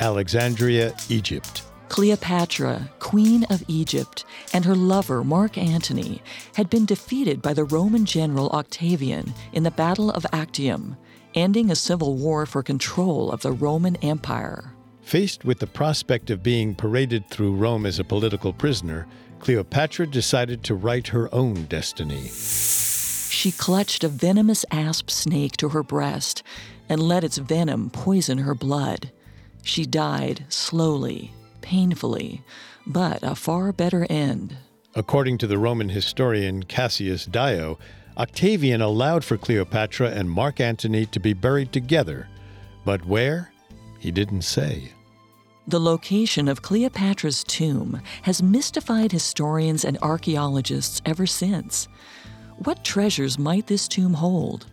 Alexandria, Egypt. Cleopatra, Queen of Egypt, and her lover Mark Antony had been defeated by the Roman general Octavian in the Battle of Actium, ending a civil war for control of the Roman Empire. Faced with the prospect of being paraded through Rome as a political prisoner, Cleopatra decided to write her own destiny. She clutched a venomous asp snake to her breast and let its venom poison her blood. She died slowly, painfully, but a far better end. According to the Roman historian Cassius Dio, Octavian allowed for Cleopatra and Mark Antony to be buried together, but where? He didn't say. The location of Cleopatra's tomb has mystified historians and archaeologists ever since. What treasures might this tomb hold?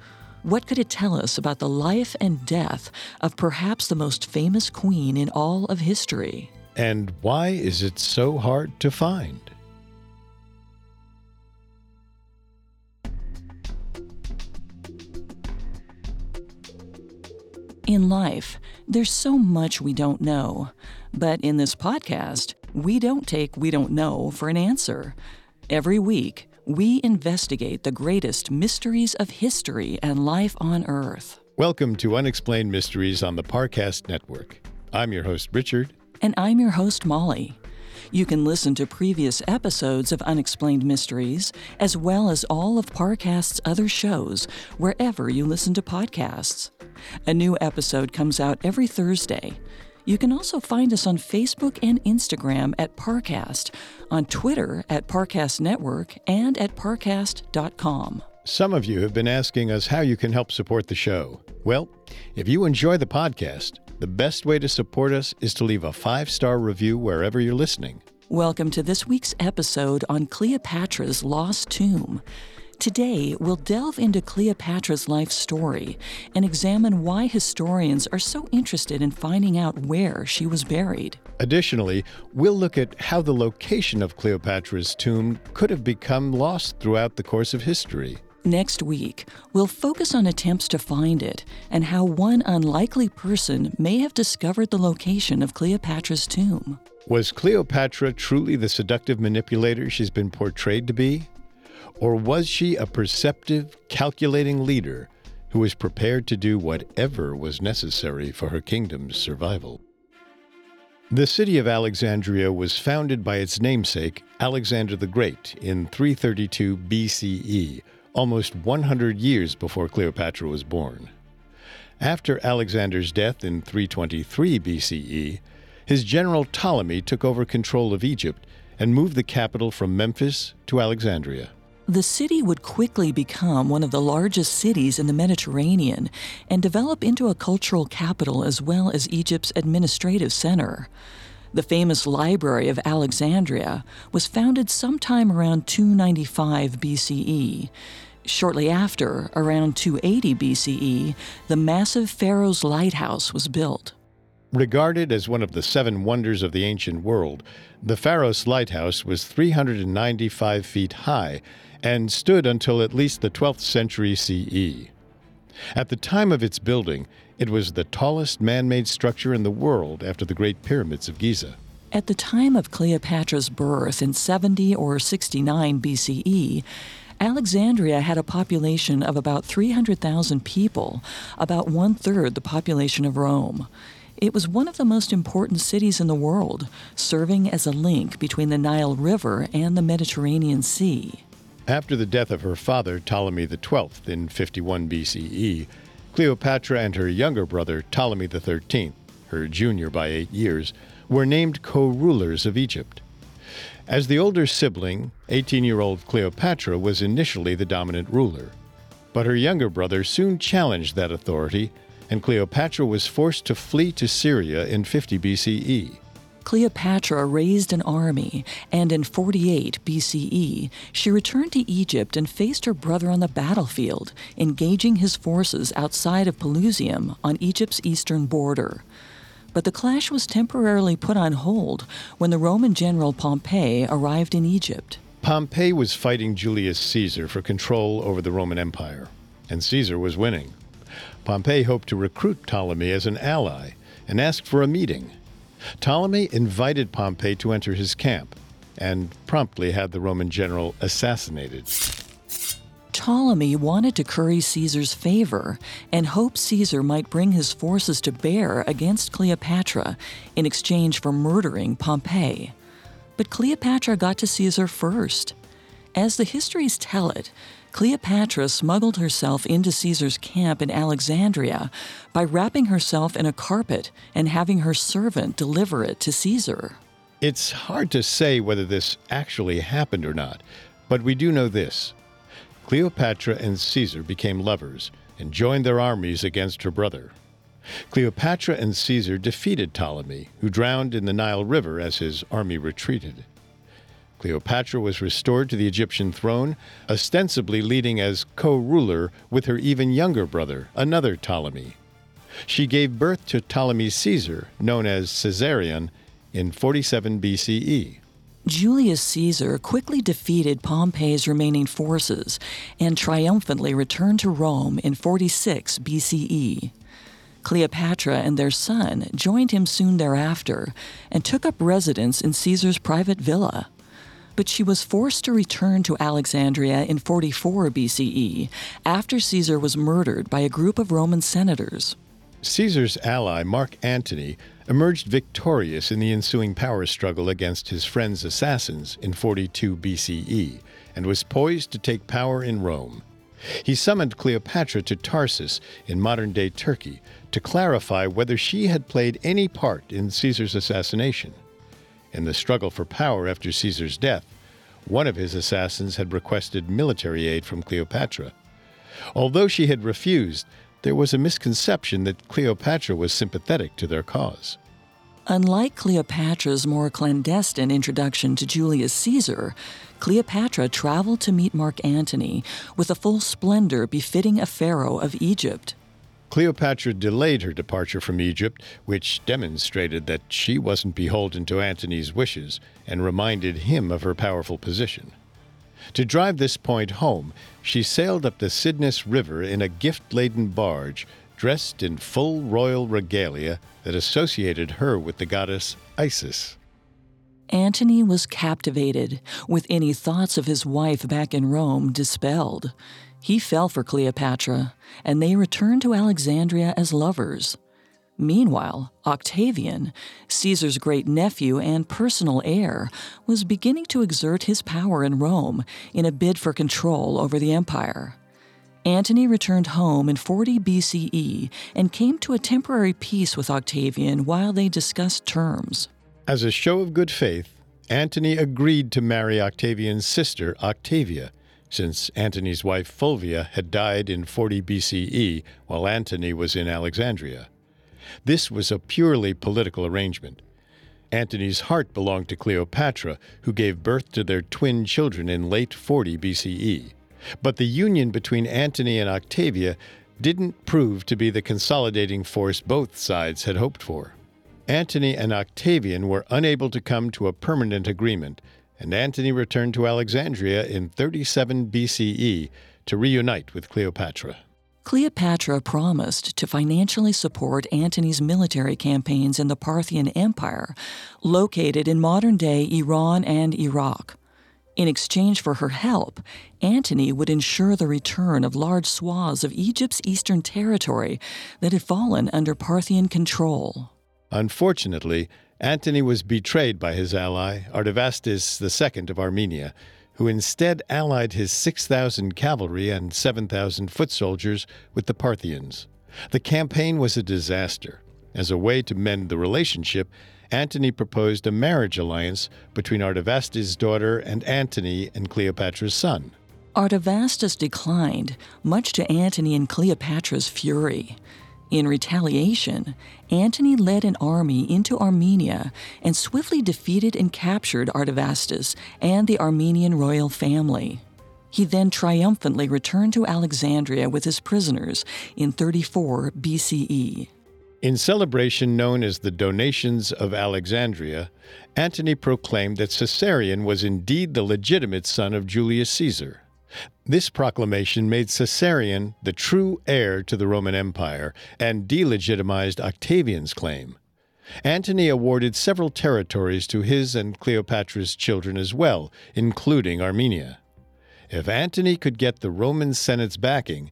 What could it tell us about the life and death of perhaps the most famous queen in all of history? And why is it so hard to find? In life, there's so much we don't know. But in this podcast, we don't take we don't know for an answer. Every week, we investigate the greatest mysteries of history and life on Earth. Welcome to Unexplained Mysteries on the Parcast Network. I'm your host, Richard. And I'm your host, Molly. You can listen to previous episodes of Unexplained Mysteries, as well as all of Parcast's other shows, wherever you listen to podcasts. A new episode comes out every Thursday. You can also find us on Facebook and Instagram at Parcast, on Twitter at Parcast Network, and at parcast.com. Some of you have been asking us how you can help support the show. Well, if you enjoy the podcast, the best way to support us is to leave a five star review wherever you're listening. Welcome to this week's episode on Cleopatra's Lost Tomb. Today, we'll delve into Cleopatra's life story and examine why historians are so interested in finding out where she was buried. Additionally, we'll look at how the location of Cleopatra's tomb could have become lost throughout the course of history. Next week, we'll focus on attempts to find it and how one unlikely person may have discovered the location of Cleopatra's tomb. Was Cleopatra truly the seductive manipulator she's been portrayed to be? Or was she a perceptive, calculating leader who was prepared to do whatever was necessary for her kingdom's survival? The city of Alexandria was founded by its namesake, Alexander the Great, in 332 BCE, almost 100 years before Cleopatra was born. After Alexander's death in 323 BCE, his general Ptolemy took over control of Egypt and moved the capital from Memphis to Alexandria. The city would quickly become one of the largest cities in the Mediterranean and develop into a cultural capital as well as Egypt's administrative center. The famous Library of Alexandria was founded sometime around 295 BCE. Shortly after, around 280 BCE, the massive Pharos Lighthouse was built. Regarded as one of the seven wonders of the ancient world, the Pharos Lighthouse was 395 feet high and stood until at least the 12th century CE. At the time of its building, it was the tallest man made structure in the world after the Great Pyramids of Giza. At the time of Cleopatra's birth in 70 or 69 BCE, Alexandria had a population of about 300,000 people, about one third the population of Rome. It was one of the most important cities in the world, serving as a link between the Nile River and the Mediterranean Sea. After the death of her father, Ptolemy XII, in 51 BCE, Cleopatra and her younger brother, Ptolemy XIII, her junior by eight years, were named co rulers of Egypt. As the older sibling, 18 year old Cleopatra was initially the dominant ruler. But her younger brother soon challenged that authority and Cleopatra was forced to flee to Syria in 50 BCE. Cleopatra raised an army, and in 48 BCE, she returned to Egypt and faced her brother on the battlefield, engaging his forces outside of Pelusium on Egypt's eastern border. But the clash was temporarily put on hold when the Roman general Pompey arrived in Egypt. Pompey was fighting Julius Caesar for control over the Roman Empire, and Caesar was winning. Pompey hoped to recruit Ptolemy as an ally and asked for a meeting. Ptolemy invited Pompey to enter his camp and promptly had the Roman general assassinated. Ptolemy wanted to curry Caesar's favor and hoped Caesar might bring his forces to bear against Cleopatra in exchange for murdering Pompey. But Cleopatra got to Caesar first. As the histories tell it, Cleopatra smuggled herself into Caesar's camp in Alexandria by wrapping herself in a carpet and having her servant deliver it to Caesar. It's hard to say whether this actually happened or not, but we do know this. Cleopatra and Caesar became lovers and joined their armies against her brother. Cleopatra and Caesar defeated Ptolemy, who drowned in the Nile River as his army retreated. Cleopatra was restored to the Egyptian throne, ostensibly leading as co ruler with her even younger brother, another Ptolemy. She gave birth to Ptolemy Caesar, known as Caesarion, in 47 BCE. Julius Caesar quickly defeated Pompey's remaining forces and triumphantly returned to Rome in 46 BCE. Cleopatra and their son joined him soon thereafter and took up residence in Caesar's private villa but she was forced to return to Alexandria in 44 BCE after Caesar was murdered by a group of Roman senators. Caesar's ally, Mark Antony, emerged victorious in the ensuing power struggle against his friend's assassins in 42 BCE and was poised to take power in Rome. He summoned Cleopatra to Tarsus in modern day Turkey to clarify whether she had played any part in Caesar's assassination. In the struggle for power after Caesar's death, one of his assassins had requested military aid from Cleopatra. Although she had refused, there was a misconception that Cleopatra was sympathetic to their cause. Unlike Cleopatra's more clandestine introduction to Julius Caesar, Cleopatra traveled to meet Mark Antony with a full splendor befitting a pharaoh of Egypt. Cleopatra delayed her departure from Egypt, which demonstrated that she wasn't beholden to Antony's wishes and reminded him of her powerful position. To drive this point home, she sailed up the Cydnus River in a gift laden barge, dressed in full royal regalia that associated her with the goddess Isis. Antony was captivated, with any thoughts of his wife back in Rome dispelled. He fell for Cleopatra, and they returned to Alexandria as lovers. Meanwhile, Octavian, Caesar's great nephew and personal heir, was beginning to exert his power in Rome in a bid for control over the empire. Antony returned home in 40 BCE and came to a temporary peace with Octavian while they discussed terms. As a show of good faith, Antony agreed to marry Octavian's sister, Octavia, since Antony's wife Fulvia had died in 40 BCE while Antony was in Alexandria. This was a purely political arrangement. Antony's heart belonged to Cleopatra, who gave birth to their twin children in late 40 BCE. But the union between Antony and Octavia didn't prove to be the consolidating force both sides had hoped for. Antony and Octavian were unable to come to a permanent agreement, and Antony returned to Alexandria in 37 BCE to reunite with Cleopatra. Cleopatra promised to financially support Antony's military campaigns in the Parthian Empire, located in modern day Iran and Iraq. In exchange for her help, Antony would ensure the return of large swaths of Egypt's eastern territory that had fallen under Parthian control. Unfortunately, Antony was betrayed by his ally, Artavasdes II of Armenia, who instead allied his 6,000 cavalry and 7,000 foot soldiers with the Parthians. The campaign was a disaster. As a way to mend the relationship, Antony proposed a marriage alliance between Artavasdes' daughter and Antony and Cleopatra's son. Artavasdes declined, much to Antony and Cleopatra's fury. In retaliation, Antony led an army into Armenia and swiftly defeated and captured Artavasdes and the Armenian royal family. He then triumphantly returned to Alexandria with his prisoners in 34 BCE. In celebration known as the Donations of Alexandria, Antony proclaimed that Caesarion was indeed the legitimate son of Julius Caesar. This proclamation made Caesarion the true heir to the Roman Empire and delegitimized Octavian's claim. Antony awarded several territories to his and Cleopatra's children as well, including Armenia. If Antony could get the Roman Senate's backing,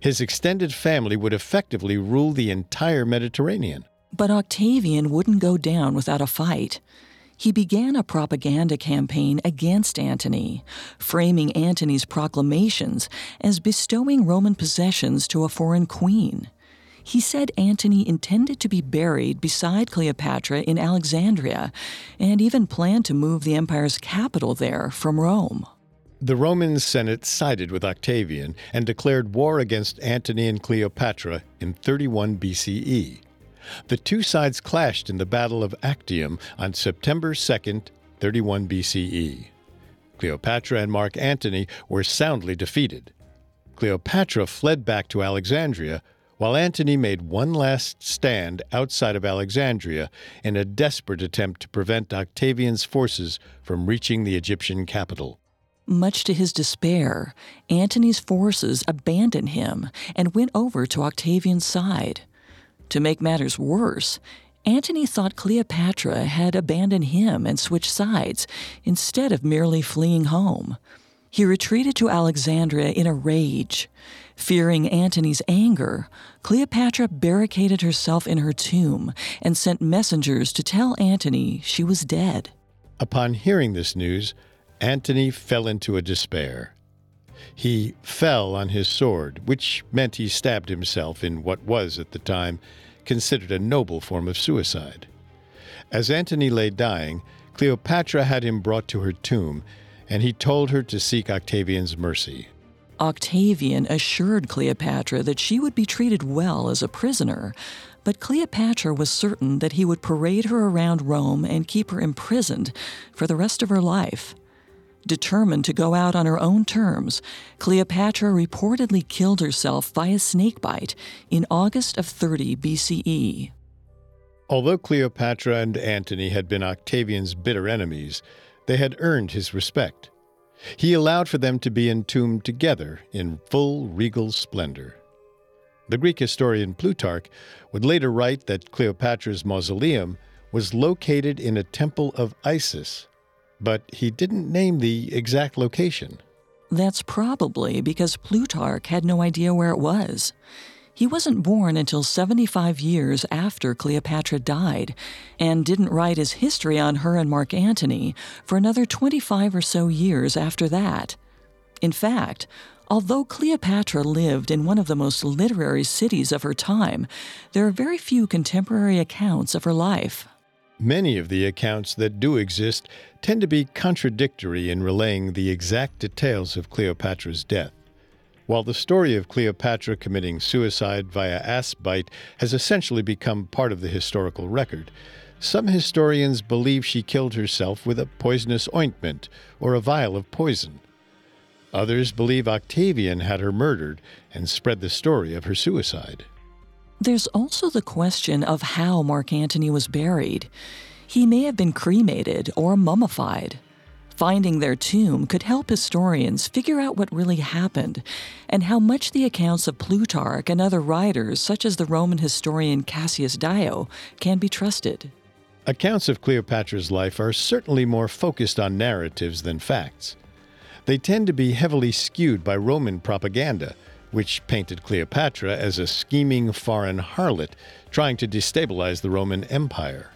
his extended family would effectively rule the entire Mediterranean. But Octavian wouldn't go down without a fight he began a propaganda campaign against Antony, framing Antony's proclamations as bestowing Roman possessions to a foreign queen. He said Antony intended to be buried beside Cleopatra in Alexandria and even planned to move the empire's capital there from Rome. The Roman Senate sided with Octavian and declared war against Antony and Cleopatra in 31 BCE. The two sides clashed in the Battle of Actium on September 2, 31 BCE. Cleopatra and Mark Antony were soundly defeated. Cleopatra fled back to Alexandria, while Antony made one last stand outside of Alexandria in a desperate attempt to prevent Octavian's forces from reaching the Egyptian capital. Much to his despair, Antony's forces abandoned him and went over to Octavian's side. To make matters worse, Antony thought Cleopatra had abandoned him and switched sides instead of merely fleeing home. He retreated to Alexandria in a rage. Fearing Antony's anger, Cleopatra barricaded herself in her tomb and sent messengers to tell Antony she was dead. Upon hearing this news, Antony fell into a despair. He fell on his sword, which meant he stabbed himself in what was, at the time, considered a noble form of suicide. As Antony lay dying, Cleopatra had him brought to her tomb, and he told her to seek Octavian's mercy. Octavian assured Cleopatra that she would be treated well as a prisoner, but Cleopatra was certain that he would parade her around Rome and keep her imprisoned for the rest of her life. Determined to go out on her own terms, Cleopatra reportedly killed herself by a snakebite in August of 30 BCE. Although Cleopatra and Antony had been Octavian's bitter enemies, they had earned his respect. He allowed for them to be entombed together in full regal splendor. The Greek historian Plutarch would later write that Cleopatra's mausoleum was located in a temple of Isis but he didn't name the exact location. That's probably because Plutarch had no idea where it was. He wasn't born until 75 years after Cleopatra died, and didn't write his history on her and Mark Antony for another 25 or so years after that. In fact, although Cleopatra lived in one of the most literary cities of her time, there are very few contemporary accounts of her life. Many of the accounts that do exist tend to be contradictory in relaying the exact details of Cleopatra's death. While the story of Cleopatra committing suicide via asp bite has essentially become part of the historical record, some historians believe she killed herself with a poisonous ointment or a vial of poison. Others believe Octavian had her murdered and spread the story of her suicide. There's also the question of how Mark Antony was buried. He may have been cremated or mummified. Finding their tomb could help historians figure out what really happened and how much the accounts of Plutarch and other writers, such as the Roman historian Cassius Dio, can be trusted. Accounts of Cleopatra's life are certainly more focused on narratives than facts. They tend to be heavily skewed by Roman propaganda, which painted Cleopatra as a scheming foreign harlot trying to destabilize the Roman Empire.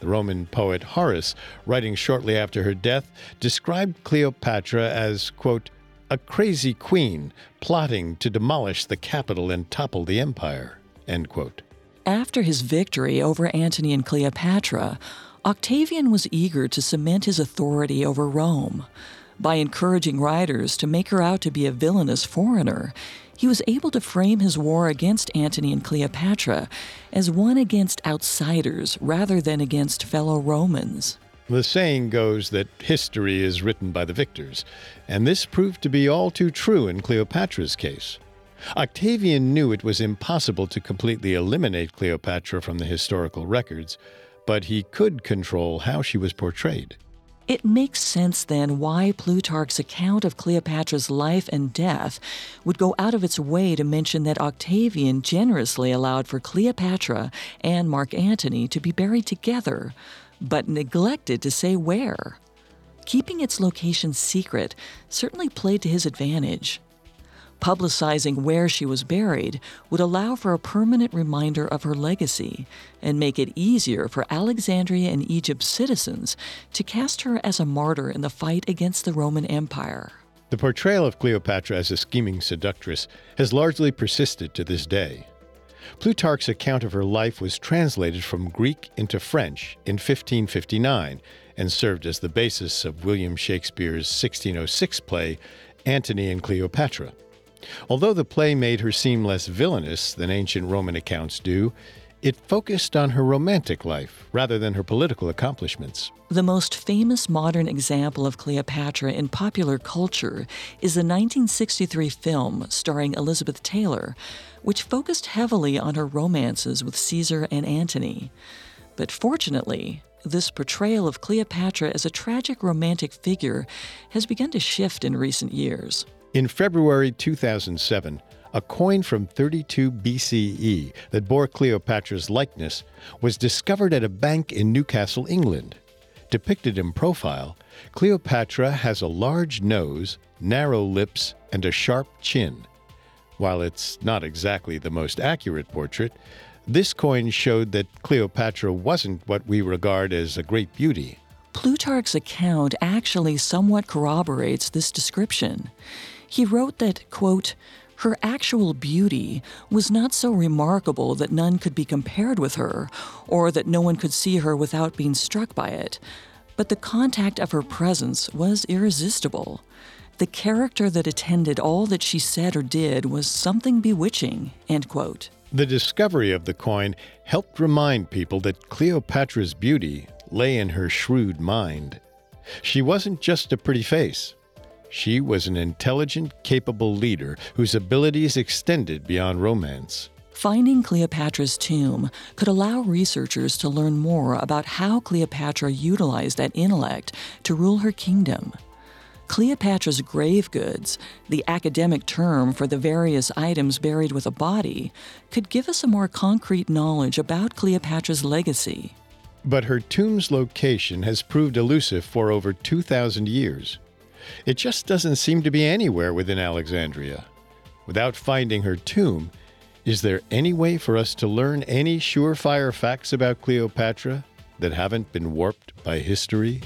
The Roman poet Horace, writing shortly after her death, described Cleopatra as, quote, a crazy queen plotting to demolish the capital and topple the empire, end quote. After his victory over Antony and Cleopatra, Octavian was eager to cement his authority over Rome. By encouraging writers to make her out to be a villainous foreigner, he was able to frame his war against Antony and Cleopatra as one against outsiders rather than against fellow Romans. The saying goes that history is written by the victors, and this proved to be all too true in Cleopatra's case. Octavian knew it was impossible to completely eliminate Cleopatra from the historical records, but he could control how she was portrayed. It makes sense then why Plutarch's account of Cleopatra's life and death would go out of its way to mention that Octavian generously allowed for Cleopatra and Mark Antony to be buried together, but neglected to say where. Keeping its location secret certainly played to his advantage. Publicizing where she was buried would allow for a permanent reminder of her legacy and make it easier for Alexandria and Egypt's citizens to cast her as a martyr in the fight against the Roman Empire. The portrayal of Cleopatra as a scheming seductress has largely persisted to this day. Plutarch's account of her life was translated from Greek into French in 1559 and served as the basis of William Shakespeare's 1606 play, Antony and Cleopatra. Although the play made her seem less villainous than ancient Roman accounts do, it focused on her romantic life rather than her political accomplishments. The most famous modern example of Cleopatra in popular culture is the 1963 film starring Elizabeth Taylor, which focused heavily on her romances with Caesar and Antony. But fortunately, this portrayal of Cleopatra as a tragic romantic figure has begun to shift in recent years. In February 2007, a coin from 32 BCE that bore Cleopatra's likeness was discovered at a bank in Newcastle, England. Depicted in profile, Cleopatra has a large nose, narrow lips, and a sharp chin. While it's not exactly the most accurate portrait, this coin showed that Cleopatra wasn't what we regard as a great beauty. Plutarch's account actually somewhat corroborates this description. He wrote that, quote, her actual beauty was not so remarkable that none could be compared with her, or that no one could see her without being struck by it. But the contact of her presence was irresistible. The character that attended all that she said or did was something bewitching. End quote. The discovery of the coin helped remind people that Cleopatra's beauty lay in her shrewd mind. She wasn't just a pretty face. She was an intelligent, capable leader whose abilities extended beyond romance. Finding Cleopatra's tomb could allow researchers to learn more about how Cleopatra utilized that intellect to rule her kingdom. Cleopatra's grave goods, the academic term for the various items buried with a body, could give us a more concrete knowledge about Cleopatra's legacy. But her tomb's location has proved elusive for over 2,000 years. It just doesn't seem to be anywhere within Alexandria. Without finding her tomb, is there any way for us to learn any surefire facts about Cleopatra that haven't been warped by history?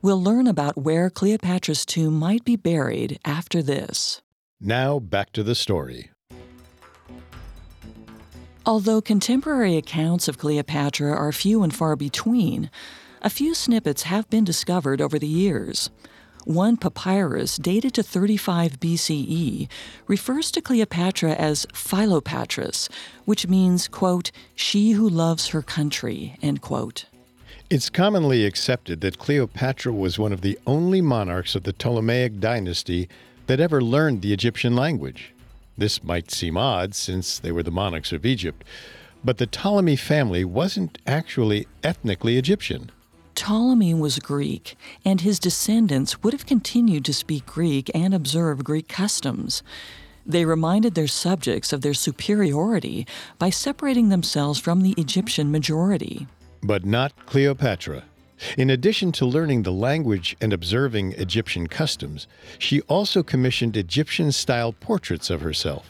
We'll learn about where Cleopatra's tomb might be buried after this. Now, back to the story. Although contemporary accounts of Cleopatra are few and far between, a few snippets have been discovered over the years. One papyrus dated to 35 BCE refers to Cleopatra as Philopatris, which means, quote, she who loves her country, end quote. It's commonly accepted that Cleopatra was one of the only monarchs of the Ptolemaic dynasty that ever learned the Egyptian language. This might seem odd since they were the monarchs of Egypt, but the Ptolemy family wasn't actually ethnically Egyptian. Ptolemy was Greek, and his descendants would have continued to speak Greek and observe Greek customs. They reminded their subjects of their superiority by separating themselves from the Egyptian majority. But not Cleopatra. In addition to learning the language and observing Egyptian customs, she also commissioned Egyptian style portraits of herself.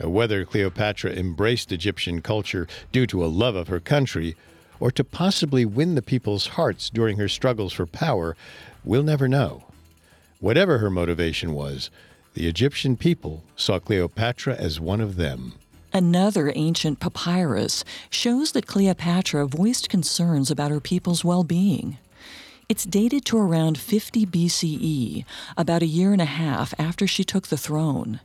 Whether Cleopatra embraced Egyptian culture due to a love of her country or to possibly win the people's hearts during her struggles for power, we'll never know. Whatever her motivation was, the Egyptian people saw Cleopatra as one of them. Another ancient papyrus shows that Cleopatra voiced concerns about her people's well being. It's dated to around 50 BCE, about a year and a half after she took the throne.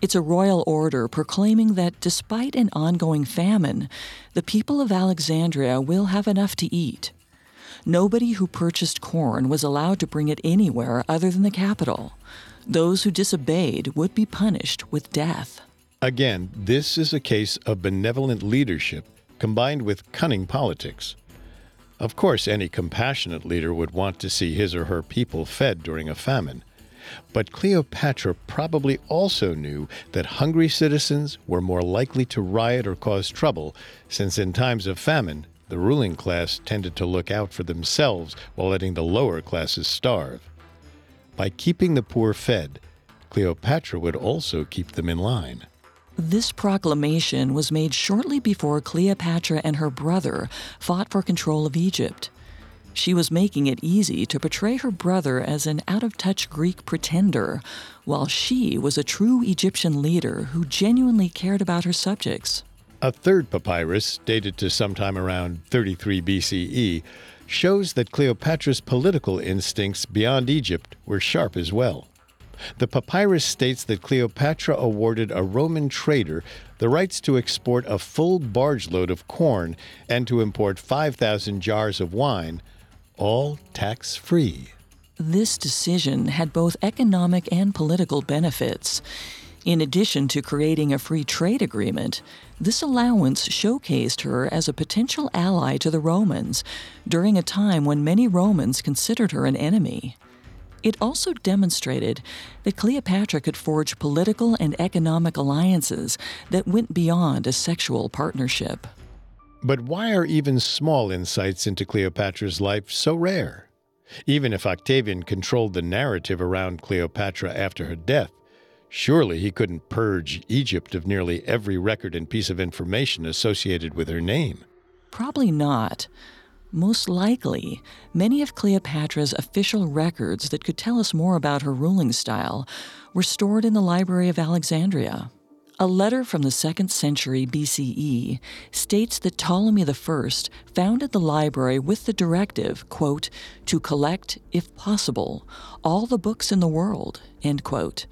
It's a royal order proclaiming that despite an ongoing famine, the people of Alexandria will have enough to eat. Nobody who purchased corn was allowed to bring it anywhere other than the capital. Those who disobeyed would be punished with death. Again, this is a case of benevolent leadership combined with cunning politics. Of course, any compassionate leader would want to see his or her people fed during a famine. But Cleopatra probably also knew that hungry citizens were more likely to riot or cause trouble, since in times of famine, the ruling class tended to look out for themselves while letting the lower classes starve. By keeping the poor fed, Cleopatra would also keep them in line. This proclamation was made shortly before Cleopatra and her brother fought for control of Egypt. She was making it easy to portray her brother as an out of touch Greek pretender, while she was a true Egyptian leader who genuinely cared about her subjects. A third papyrus, dated to sometime around 33 BCE, shows that Cleopatra's political instincts beyond Egypt were sharp as well. The papyrus states that Cleopatra awarded a Roman trader the rights to export a full barge load of corn and to import 5,000 jars of wine all tax free. This decision had both economic and political benefits. In addition to creating a free trade agreement, this allowance showcased her as a potential ally to the Romans during a time when many Romans considered her an enemy. It also demonstrated that Cleopatra could forge political and economic alliances that went beyond a sexual partnership. But why are even small insights into Cleopatra's life so rare? Even if Octavian controlled the narrative around Cleopatra after her death, surely he couldn't purge Egypt of nearly every record and piece of information associated with her name. Probably not. Most likely, many of Cleopatra's official records that could tell us more about her ruling style were stored in the Library of Alexandria. A letter from the 2nd century BCE states that Ptolemy I founded the library with the directive, quote, to collect, if possible, all the books in the world, end quote.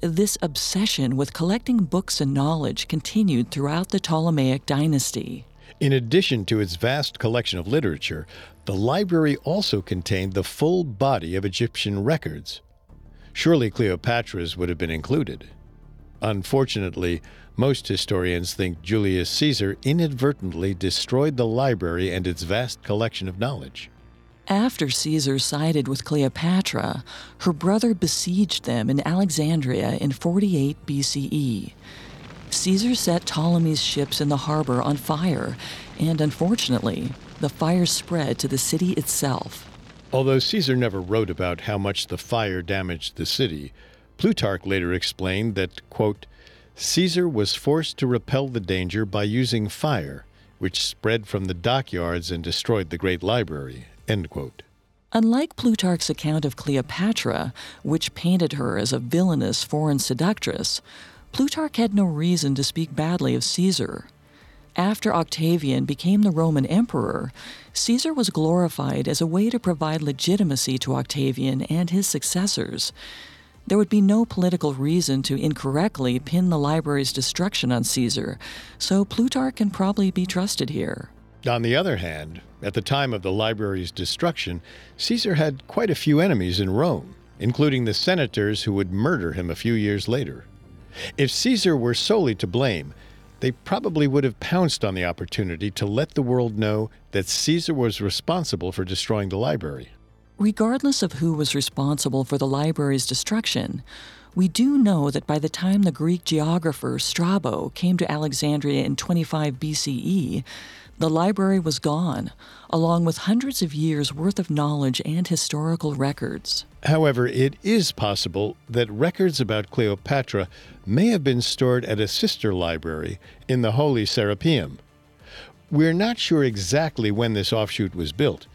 This obsession with collecting books and knowledge continued throughout the Ptolemaic dynasty. In addition to its vast collection of literature, the library also contained the full body of Egyptian records. Surely Cleopatra's would have been included. Unfortunately, most historians think Julius Caesar inadvertently destroyed the library and its vast collection of knowledge. After Caesar sided with Cleopatra, her brother besieged them in Alexandria in 48 BCE. Caesar set Ptolemy's ships in the harbor on fire, and unfortunately, the fire spread to the city itself. Although Caesar never wrote about how much the fire damaged the city, Plutarch later explained that, quote, Caesar was forced to repel the danger by using fire, which spread from the dockyards and destroyed the great library. End quote. Unlike Plutarch's account of Cleopatra, which painted her as a villainous foreign seductress, Plutarch had no reason to speak badly of Caesar. After Octavian became the Roman emperor, Caesar was glorified as a way to provide legitimacy to Octavian and his successors, there would be no political reason to incorrectly pin the library's destruction on Caesar, so Plutarch can probably be trusted here. On the other hand, at the time of the library's destruction, Caesar had quite a few enemies in Rome, including the senators who would murder him a few years later. If Caesar were solely to blame, they probably would have pounced on the opportunity to let the world know that Caesar was responsible for destroying the library. Regardless of who was responsible for the library's destruction, we do know that by the time the Greek geographer Strabo came to Alexandria in 25 BCE, the library was gone, along with hundreds of years' worth of knowledge and historical records. However, it is possible that records about Cleopatra may have been stored at a sister library in the Holy Serapeum. We're not sure exactly when this offshoot was built,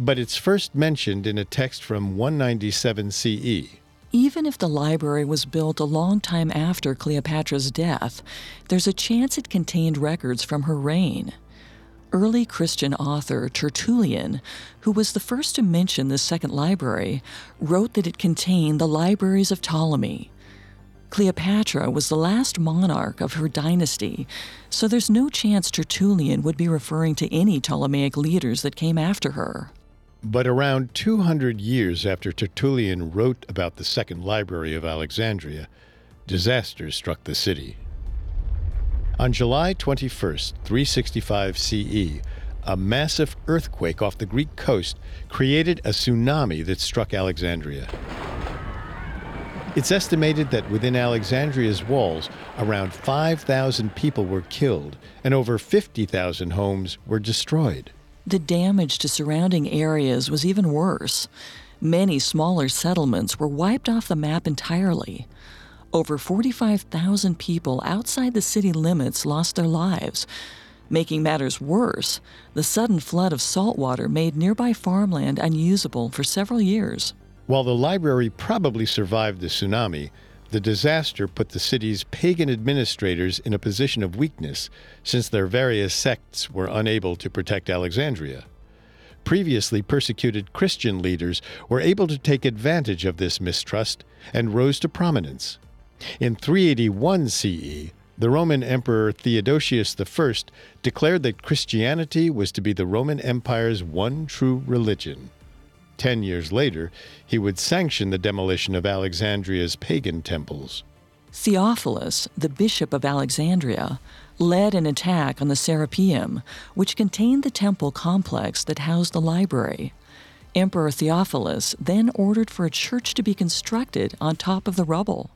but it's first mentioned in a text from 197 CE. Even if the library was built a long time after Cleopatra's death, there's a chance it contained records from her reign. Early Christian author Tertullian, who was the first to mention this second library, wrote that it contained the libraries of Ptolemy. Cleopatra was the last monarch of her dynasty, so there's no chance Tertullian would be referring to any Ptolemaic leaders that came after her. But around 200 years after Tertullian wrote about the Second Library of Alexandria, disaster struck the city. On July 21, 365 CE, a massive earthquake off the Greek coast created a tsunami that struck Alexandria. It's estimated that within Alexandria's walls, around 5,000 people were killed and over 50,000 homes were destroyed. The damage to surrounding areas was even worse. Many smaller settlements were wiped off the map entirely. Over 45,000 people outside the city limits lost their lives. Making matters worse, the sudden flood of salt water made nearby farmland unusable for several years. While the library probably survived the tsunami, the disaster put the city's pagan administrators in a position of weakness since their various sects were unable to protect Alexandria. Previously persecuted Christian leaders were able to take advantage of this mistrust and rose to prominence. In 381 CE, the Roman Emperor Theodosius I declared that Christianity was to be the Roman Empire's one true religion. Ten years later, he would sanction the demolition of Alexandria's pagan temples. Theophilus, the bishop of Alexandria, led an attack on the Serapeum, which contained the temple complex that housed the library. Emperor Theophilus then ordered for a church to be constructed on top of the rubble.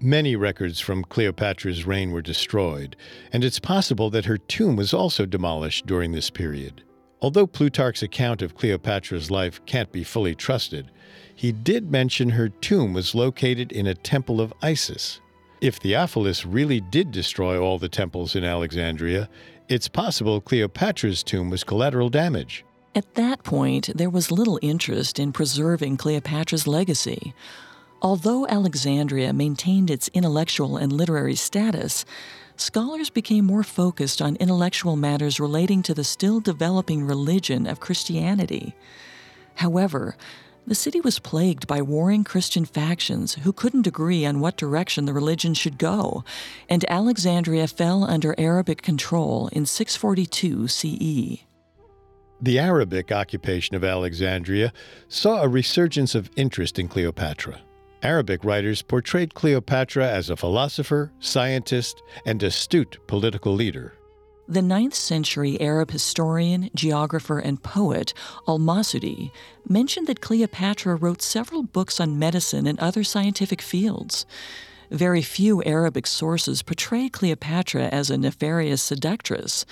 Many records from Cleopatra's reign were destroyed, and it's possible that her tomb was also demolished during this period. Although Plutarch's account of Cleopatra's life can't be fully trusted, he did mention her tomb was located in a temple of Isis. If Theophilus really did destroy all the temples in Alexandria, it's possible Cleopatra's tomb was collateral damage. At that point, there was little interest in preserving Cleopatra's legacy. Although Alexandria maintained its intellectual and literary status, scholars became more focused on intellectual matters relating to the still developing religion of Christianity. However, the city was plagued by warring Christian factions who couldn't agree on what direction the religion should go, and Alexandria fell under Arabic control in 642 CE. The Arabic occupation of Alexandria saw a resurgence of interest in Cleopatra. Arabic writers portrayed Cleopatra as a philosopher, scientist, and astute political leader. The 9th century Arab historian, geographer, and poet Al Masudi mentioned that Cleopatra wrote several books on medicine and other scientific fields. Very few Arabic sources portray Cleopatra as a nefarious seductress.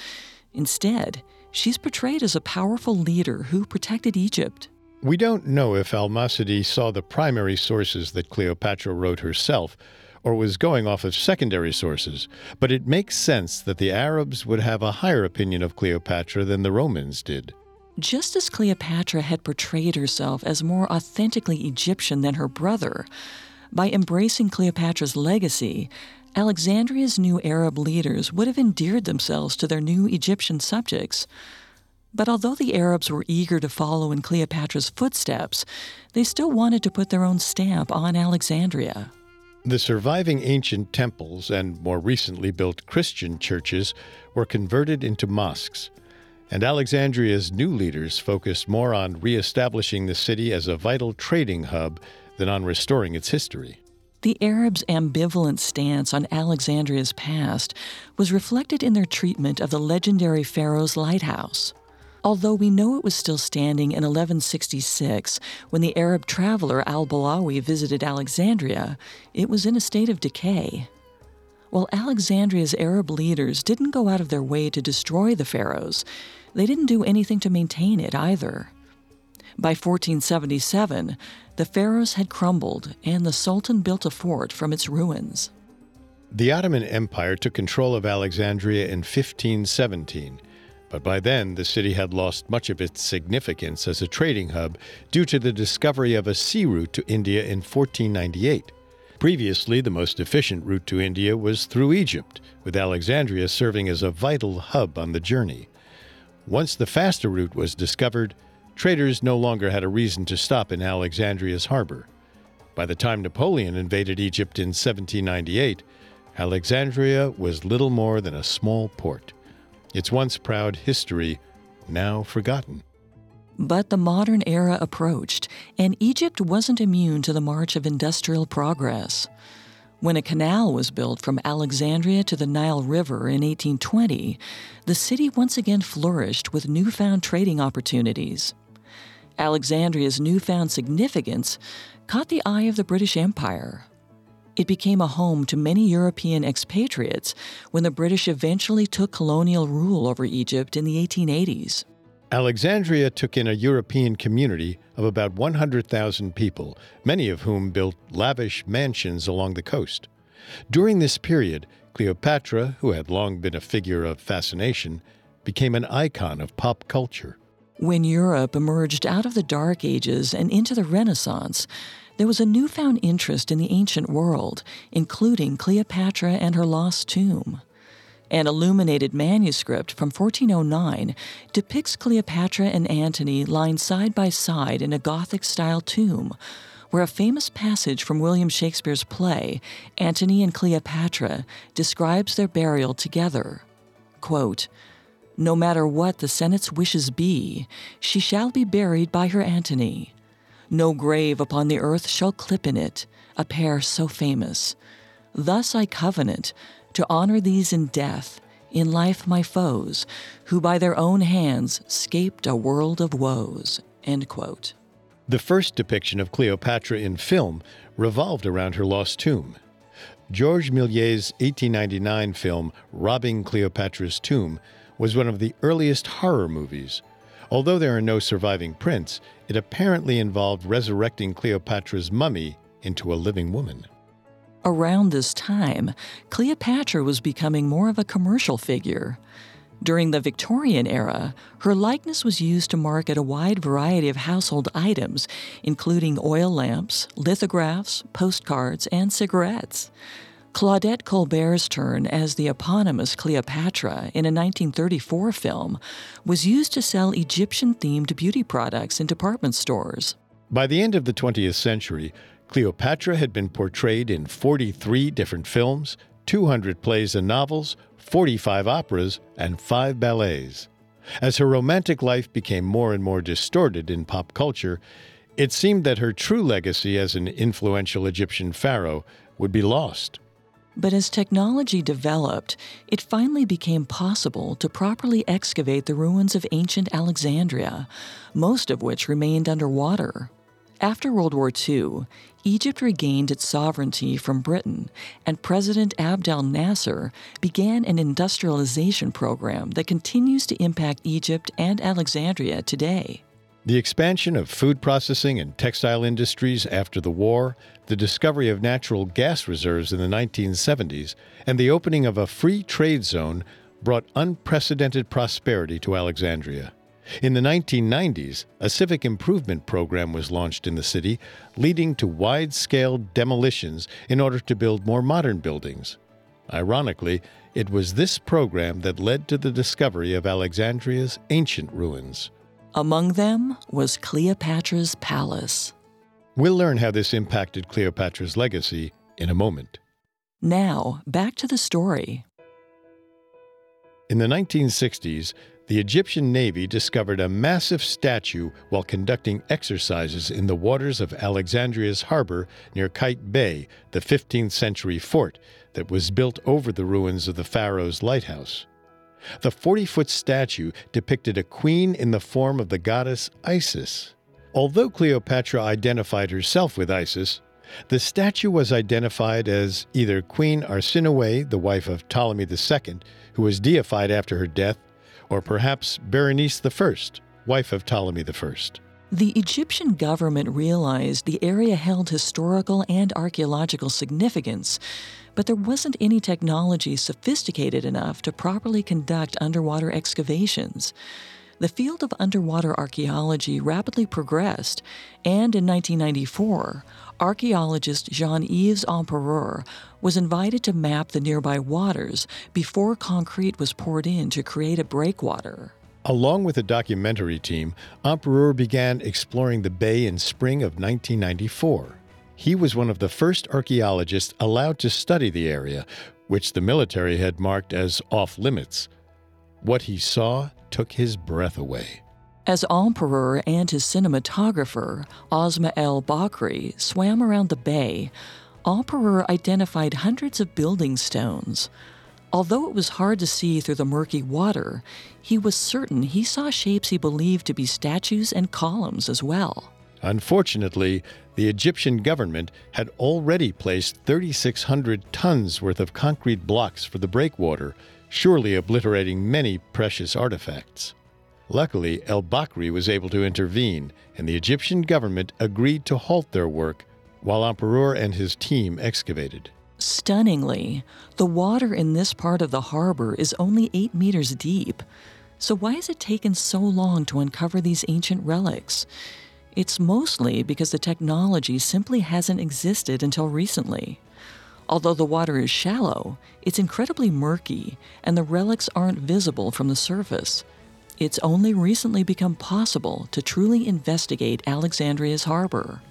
Instead, she's portrayed as a powerful leader who protected Egypt. We don't know if Al Masudi saw the primary sources that Cleopatra wrote herself or was going off of secondary sources, but it makes sense that the Arabs would have a higher opinion of Cleopatra than the Romans did. Just as Cleopatra had portrayed herself as more authentically Egyptian than her brother, by embracing Cleopatra's legacy, Alexandria's new Arab leaders would have endeared themselves to their new Egyptian subjects. But although the Arabs were eager to follow in Cleopatra's footsteps, they still wanted to put their own stamp on Alexandria. The surviving ancient temples and more recently built Christian churches were converted into mosques, and Alexandria's new leaders focused more on reestablishing the city as a vital trading hub than on restoring its history. The Arabs' ambivalent stance on Alexandria's past was reflected in their treatment of the legendary Pharos lighthouse. Although we know it was still standing in 1166 when the Arab traveler al Balawi visited Alexandria, it was in a state of decay. While Alexandria's Arab leaders didn't go out of their way to destroy the Pharos, they didn't do anything to maintain it either. By 1477, the Pharos had crumbled and the Sultan built a fort from its ruins. The Ottoman Empire took control of Alexandria in 1517, but by then the city had lost much of its significance as a trading hub due to the discovery of a sea route to India in 1498. Previously, the most efficient route to India was through Egypt, with Alexandria serving as a vital hub on the journey. Once the faster route was discovered, traders no longer had a reason to stop in Alexandria's harbor. By the time Napoleon invaded Egypt in 1798, Alexandria was little more than a small port. Its once proud history now forgotten. But the modern era approached, and Egypt wasn't immune to the march of industrial progress. When a canal was built from Alexandria to the Nile River in 1820, the city once again flourished with newfound trading opportunities. Alexandria's newfound significance caught the eye of the British Empire. It became a home to many European expatriates when the British eventually took colonial rule over Egypt in the 1880s. Alexandria took in a European community of about 100,000 people, many of whom built lavish mansions along the coast. During this period, Cleopatra, who had long been a figure of fascination, became an icon of pop culture. When Europe emerged out of the Dark Ages and into the Renaissance, there was a newfound interest in the ancient world, including Cleopatra and her lost tomb. An illuminated manuscript from 1409 depicts Cleopatra and Antony lying side by side in a Gothic style tomb, where a famous passage from William Shakespeare's play, Antony and Cleopatra, describes their burial together. Quote, no matter what the Senate's wishes be, she shall be buried by her Antony. No grave upon the earth shall clip in it a pair so famous. Thus I covenant to honor these in death, in life my foes, who by their own hands scaped a world of woes. The first depiction of Cleopatra in film revolved around her lost tomb. Georges Méliès's 1899 film Robbing Cleopatra's Tomb was one of the earliest horror movies. Although there are no surviving prints, it apparently involved resurrecting Cleopatra's mummy into a living woman. Around this time, Cleopatra was becoming more of a commercial figure. During the Victorian era, her likeness was used to market a wide variety of household items, including oil lamps, lithographs, postcards, and cigarettes. Claudette Colbert's turn as the eponymous Cleopatra in a 1934 film was used to sell Egyptian themed beauty products in department stores. By the end of the 20th century, Cleopatra had been portrayed in 43 different films, 200 plays and novels, 45 operas, and five ballets. As her romantic life became more and more distorted in pop culture, it seemed that her true legacy as an influential Egyptian pharaoh would be lost. But as technology developed, it finally became possible to properly excavate the ruins of ancient Alexandria, most of which remained underwater. After World War II, Egypt regained its sovereignty from Britain, and President Abdel Nasser began an industrialization program that continues to impact Egypt and Alexandria today. The expansion of food processing and textile industries after the war, the discovery of natural gas reserves in the 1970s, and the opening of a free trade zone brought unprecedented prosperity to Alexandria. In the 1990s, a civic improvement program was launched in the city, leading to wide scale demolitions in order to build more modern buildings. Ironically, it was this program that led to the discovery of Alexandria's ancient ruins. Among them was Cleopatra's palace. We'll learn how this impacted Cleopatra's legacy in a moment. Now, back to the story. In the 1960s, the Egyptian Navy discovered a massive statue while conducting exercises in the waters of Alexandria's harbor near Qaitbay, the 15th century fort that was built over the ruins of the Pharos lighthouse. The 40 foot statue depicted a queen in the form of the goddess Isis. Although Cleopatra identified herself with Isis, the statue was identified as either Queen Arsinoe, the wife of Ptolemy II, who was deified after her death, or perhaps Berenice I, wife of Ptolemy I. The Egyptian government realized the area held historical and archaeological significance, but there wasn't any technology sophisticated enough to properly conduct underwater excavations. The field of underwater archaeology rapidly progressed, and in 1994, archaeologist Jean Yves Empereur was invited to map the nearby waters before concrete was poured in to create a breakwater. Along with a documentary team, Empereur began exploring the bay in spring of 1994. He was one of the first archaeologists allowed to study the area, which the military had marked as off limits. What he saw took his breath away. As Empereur and his cinematographer, Asma El Bakri, swam around the bay, Empereur identified hundreds of building stones. Although it was hard to see through the murky water, he was certain he saw shapes he believed to be statues and columns as well. Unfortunately, the Egyptian government had already placed 3,600 tons worth of concrete blocks for the breakwater, surely obliterating many precious artifacts. Luckily, El Bakri was able to intervene, and the Egyptian government agreed to halt their work while Empereur and his team excavated. Stunningly, the water in this part of the harbor is only 8 meters deep. So, why has it taken so long to uncover these ancient relics? It's mostly because the technology simply hasn't existed until recently. Although the water is shallow, it's incredibly murky, and the relics aren't visible from the surface. It's only recently become possible to truly investigate Alexandria's harbor.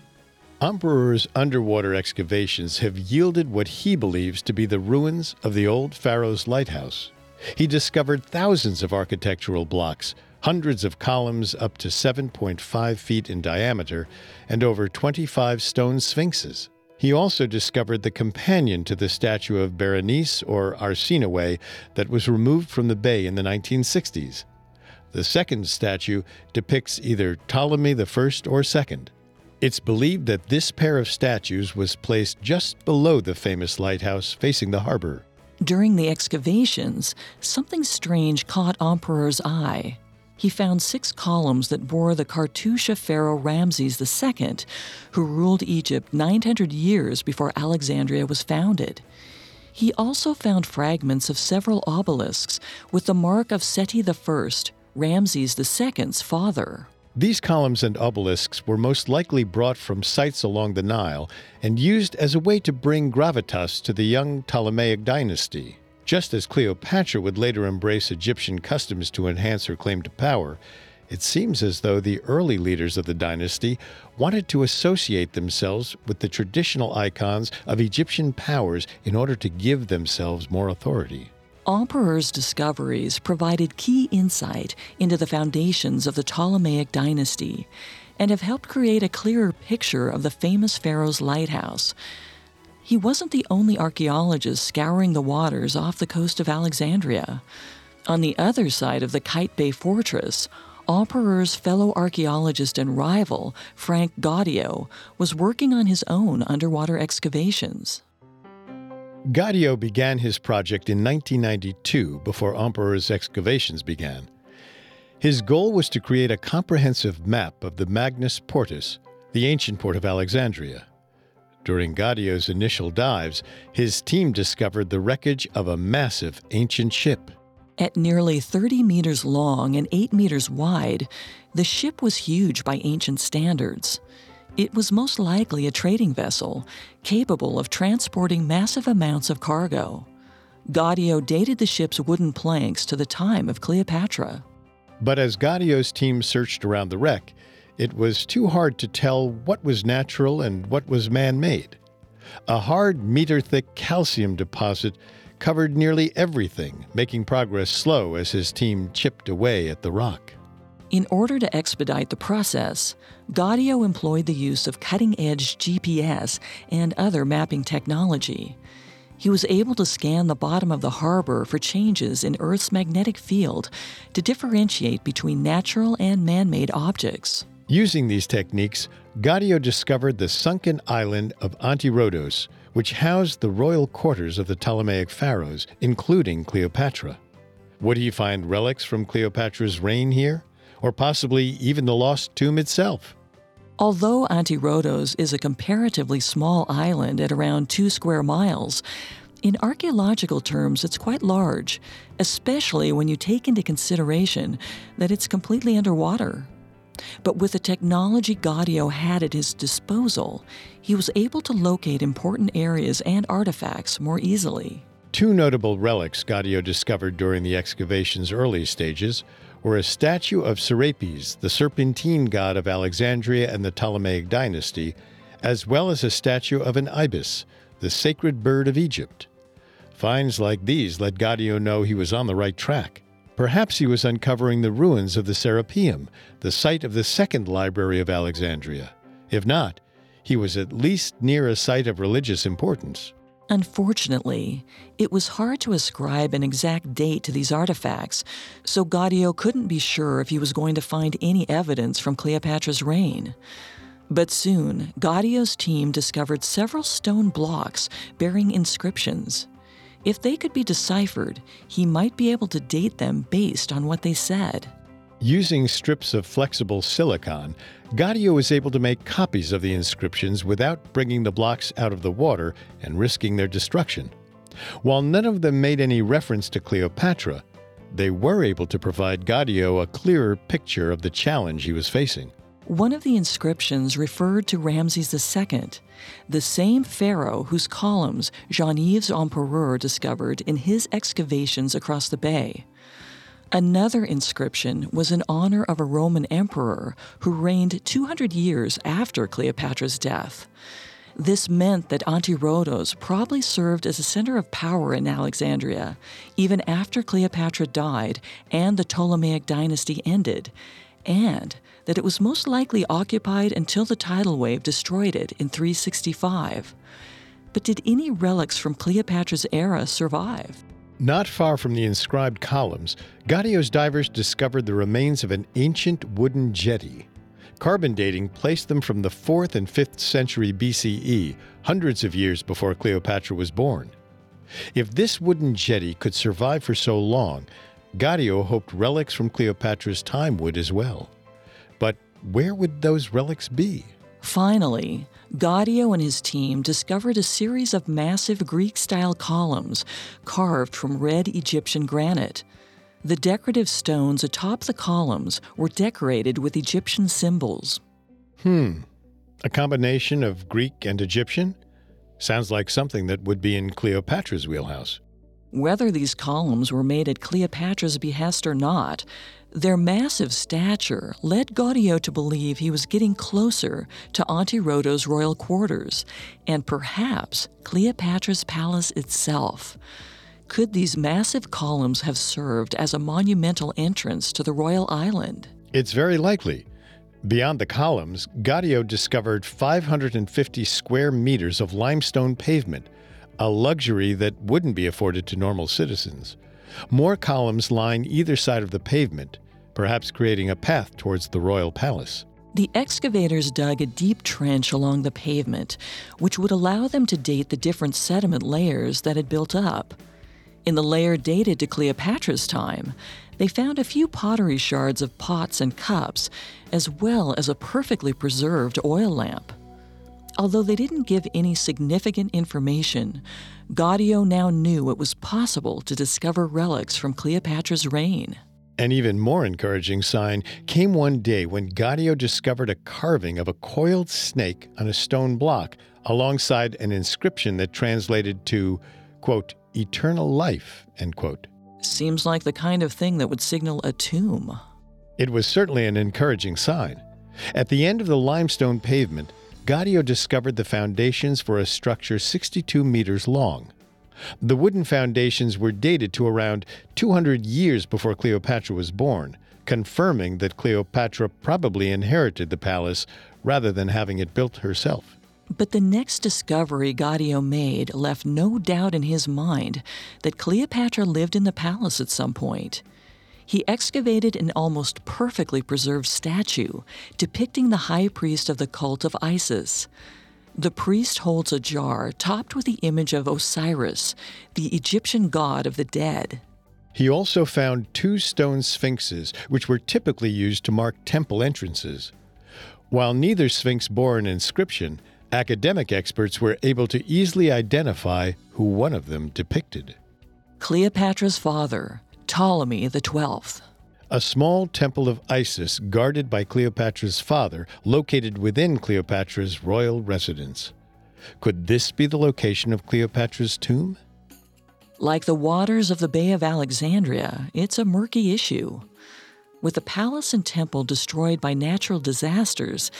Empereur's underwater excavations have yielded what he believes to be the ruins of the old Pharos lighthouse. He discovered thousands of architectural blocks, hundreds of columns up to 7.5 feet in diameter, and over 25 stone sphinxes. He also discovered the companion to the statue of Berenice or Arsinoe that was removed from the bay in the 1960s. The second statue depicts either Ptolemy I or II. It's believed that this pair of statues was placed just below the famous lighthouse facing the harbor. During the excavations, something strange caught Empereur's eye. He found six columns that bore the Cartouche pharaoh Ramses II, who ruled Egypt 900 years before Alexandria was founded. He also found fragments of several obelisks with the mark of Seti I, Ramses II's father. These columns and obelisks were most likely brought from sites along the Nile and used as a way to bring gravitas to the young Ptolemaic dynasty. Just as Cleopatra would later embrace Egyptian customs to enhance her claim to power, it seems as though the early leaders of the dynasty wanted to associate themselves with the traditional icons of Egyptian powers in order to give themselves more authority. Empereur's discoveries provided key insight into the foundations of the Ptolemaic dynasty and have helped create a clearer picture of the famous Pharos lighthouse. He wasn't the only archaeologist scouring the waters off the coast of Alexandria. On the other side of the Qaitbay fortress, Empereur's fellow archaeologist and rival, Franck Goddio, was working on his own underwater excavations. Goddio began his project in 1992 before Empereur's excavations began. His goal was to create a comprehensive map of the Magnus Portus, the ancient port of Alexandria. During Goddio's initial dives, his team discovered the wreckage of a massive ancient ship. At nearly 30 meters long and 8 meters wide, the ship was huge by ancient standards. It was most likely a trading vessel capable of transporting massive amounts of cargo. Goddio dated the ship's wooden planks to the time of Cleopatra. But as Goddio's team searched around the wreck, it was too hard to tell what was natural and what was man made. A hard, meter thick calcium deposit covered nearly everything, making progress slow as his team chipped away at the rock. In order to expedite the process, Goddio employed the use of cutting edge GPS and other mapping technology. He was able to scan the bottom of the harbor for changes in Earth's magnetic field to differentiate between natural and man made objects. Using these techniques, Goddio discovered the sunken island of Antirrhodos, which housed the royal quarters of the Ptolemaic pharaohs, including Cleopatra. Would he find relics from Cleopatra's reign here? Or possibly even the lost tomb itself? Although Antirrhodos is a comparatively small island at around two square miles, in archaeological terms it's quite large, especially when you take into consideration that it's completely underwater. But with the technology Goddio had at his disposal, he was able to locate important areas and artifacts more easily. Two notable relics Goddio discovered during the excavation's early stages were a statue of Serapis, the serpentine god of Alexandria and the Ptolemaic dynasty, as well as a statue of an ibis, the sacred bird of Egypt. Finds like these let Goddio know he was on the right track. Perhaps he was uncovering the ruins of the Serapeum, the site of the second library of Alexandria. If not, he was at least near a site of religious importance. Unfortunately, it was hard to ascribe an exact date to these artifacts, so Goddio couldn't be sure if he was going to find any evidence from Cleopatra's reign. But soon, Goddio's team discovered several stone blocks bearing inscriptions. If they could be deciphered, he might be able to date them based on what they said. Using strips of flexible silicon, Goddio was able to make copies of the inscriptions without bringing the blocks out of the water and risking their destruction. While none of them made any reference to Cleopatra, they were able to provide Goddio a clearer picture of the challenge he was facing. One of the inscriptions referred to Ramses II, the same pharaoh whose columns Jean-Yves Empereur discovered in his excavations across the bay. Another inscription was in honor of a Roman emperor who reigned 200 years after Cleopatra's death. This meant that Antirrhodos probably served as a center of power in Alexandria, even after Cleopatra died and the Ptolemaic dynasty ended, and that it was most likely occupied until the tidal wave destroyed it in 365. But did any relics from Cleopatra's era survive? Not far from the inscribed columns, Goddio's divers discovered the remains of an ancient wooden jetty. Carbon dating placed them from the 4th and 5th century BCE, hundreds of years before Cleopatra was born. If this wooden jetty could survive for so long, Goddio hoped relics from Cleopatra's time would as well. But where would those relics be? Finally, Goddio and his team discovered a series of massive Greek style columns carved from red Egyptian granite. The decorative stones atop the columns were decorated with Egyptian symbols. Hmm. A combination of Greek and Egyptian? Sounds like something that would be in Cleopatra's wheelhouse. Whether these columns were made at Cleopatra's behest or not, their massive stature led Goddio to believe he was getting closer to Antirrhodos' royal quarters and perhaps Cleopatra's palace itself. Could these massive columns have served as a monumental entrance to the royal island? It's very likely. Beyond the columns, Goddio discovered 550 square meters of limestone pavement, a luxury that wouldn't be afforded to normal citizens. More columns line either side of the pavement, perhaps creating a path towards the royal palace. The excavators dug a deep trench along the pavement, which would allow them to date the different sediment layers that had built up. In the layer dated to Cleopatra's time, they found a few pottery shards of pots and cups, as well as a perfectly preserved oil lamp. Although they didn't give any significant information, Goddio now knew it was possible to discover relics from Cleopatra's reign. An even more encouraging sign came one day when Goddio discovered a carving of a coiled snake on a stone block alongside an inscription that translated to, quote, eternal life, end quote. Seems like the kind of thing that would signal a tomb. It was certainly an encouraging sign. At the end of the limestone pavement, Goddio discovered the foundations for a structure 62 meters long. The wooden foundations were dated to around 200 years before Cleopatra was born, confirming that Cleopatra probably inherited the palace rather than having it built herself. But the next discovery Goddio made left no doubt in his mind that Cleopatra lived in the palace at some point. He excavated an almost perfectly preserved statue depicting the high priest of the cult of Isis. The priest holds a jar topped with the image of Osiris, the Egyptian god of the dead. He also found two stone sphinxes, which were typically used to mark temple entrances. While neither sphinx bore an inscription, academic experts were able to easily identify who one of them depicted. Cleopatra's father, Ptolemy XII. A small temple of Isis guarded by Cleopatra's father, located within Cleopatra's royal residence. Could this be the location of Cleopatra's tomb? Like the waters of the Bay of Alexandria, it's a murky issue. With the palace and temple destroyed by natural disasters,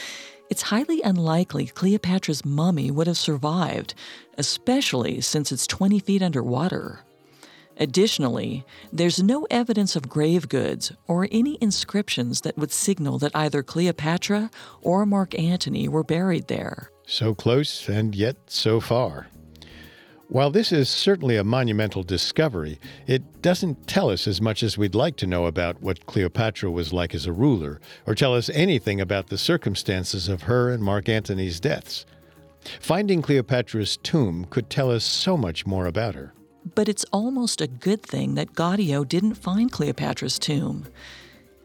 it's highly unlikely Cleopatra's mummy would have survived, especially since it's 20 feet underwater. Additionally, there's no evidence of grave goods or any inscriptions that would signal that either Cleopatra or Mark Antony were buried there. So close and yet so far. While this is certainly a monumental discovery, it doesn't tell us as much as we'd like to know about what Cleopatra was like as a ruler, or tell us anything about the circumstances of her and Mark Antony's deaths. Finding Cleopatra's tomb could tell us so much more about her. But it's almost a good thing that Goddio didn't find Cleopatra's tomb.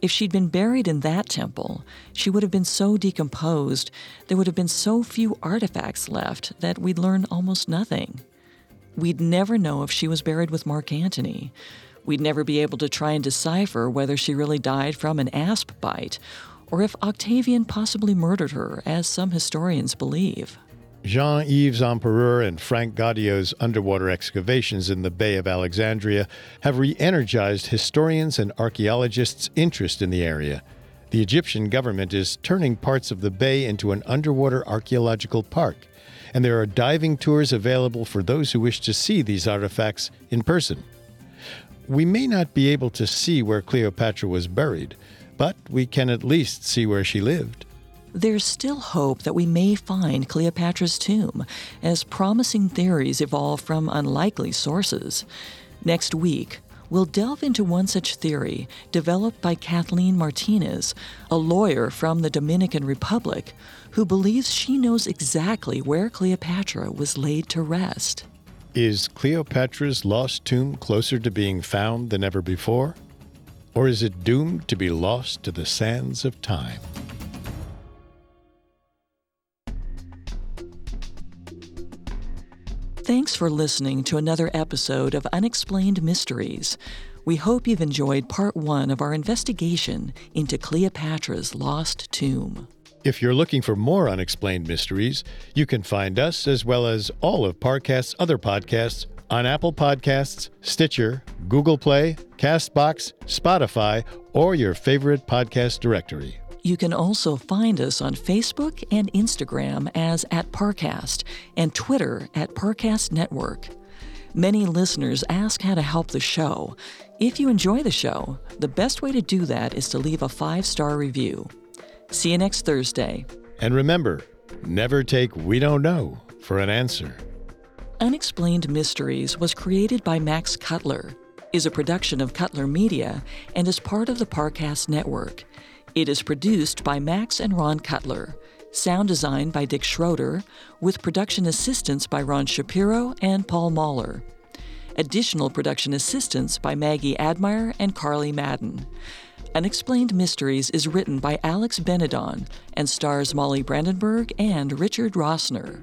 If she'd been buried in that temple, she would have been so decomposed, there would have been so few artifacts left that we'd learn almost nothing. We'd never know if she was buried with Mark Antony. We'd never be able to try and decipher whether she really died from an asp bite, or if Octavian possibly murdered her, as some historians believe. Jean Yves Empereur and Franck Goddio's underwater excavations in the Bay of Alexandria have re energized historians and archaeologists' interest in the area. The Egyptian government is turning parts of the bay into an underwater archaeological park, and there are diving tours available for those who wish to see these artifacts in person. We may not be able to see where Cleopatra was buried, but we can at least see where she lived. There's still hope that we may find Cleopatra's tomb, as promising theories evolve from unlikely sources. Next week, we'll delve into one such theory developed by Kathleen Martinez, a lawyer from the Dominican Republic, who believes she knows exactly where Cleopatra was laid to rest. Is Cleopatra's lost tomb closer to being found than ever before? Or is it doomed to be lost to the sands of time? Thanks for listening to another episode of Unexplained Mysteries. We hope you've enjoyed part one of our investigation into Cleopatra's lost tomb. If you're looking for more unexplained mysteries, you can find us as well as all of Parcast's other podcasts on Apple Podcasts, Stitcher, Google Play, Castbox, Spotify, or your favorite podcast directory. You can also find us on Facebook and Instagram as at Parcast and Twitter at Parcast Network. Many listeners ask how to help the show. If you enjoy the show, the best way to do that is to leave a five star review. See you next Thursday. And remember, never take we don't know for an answer. Unexplained Mysteries was created by Max Cutler, is a production of Cutler Media, and is part of the Parcast Network. It is produced by Max and Ron Cutler, sound design by Dick Schroeder, with production assistance by Ron Shapiro and Paul Mahler. Additional production assistance by Maggie Admire and Carly Madden. Unexplained Mysteries is written by Alex Benedon and stars Molly Brandenburg and Richard Rossner.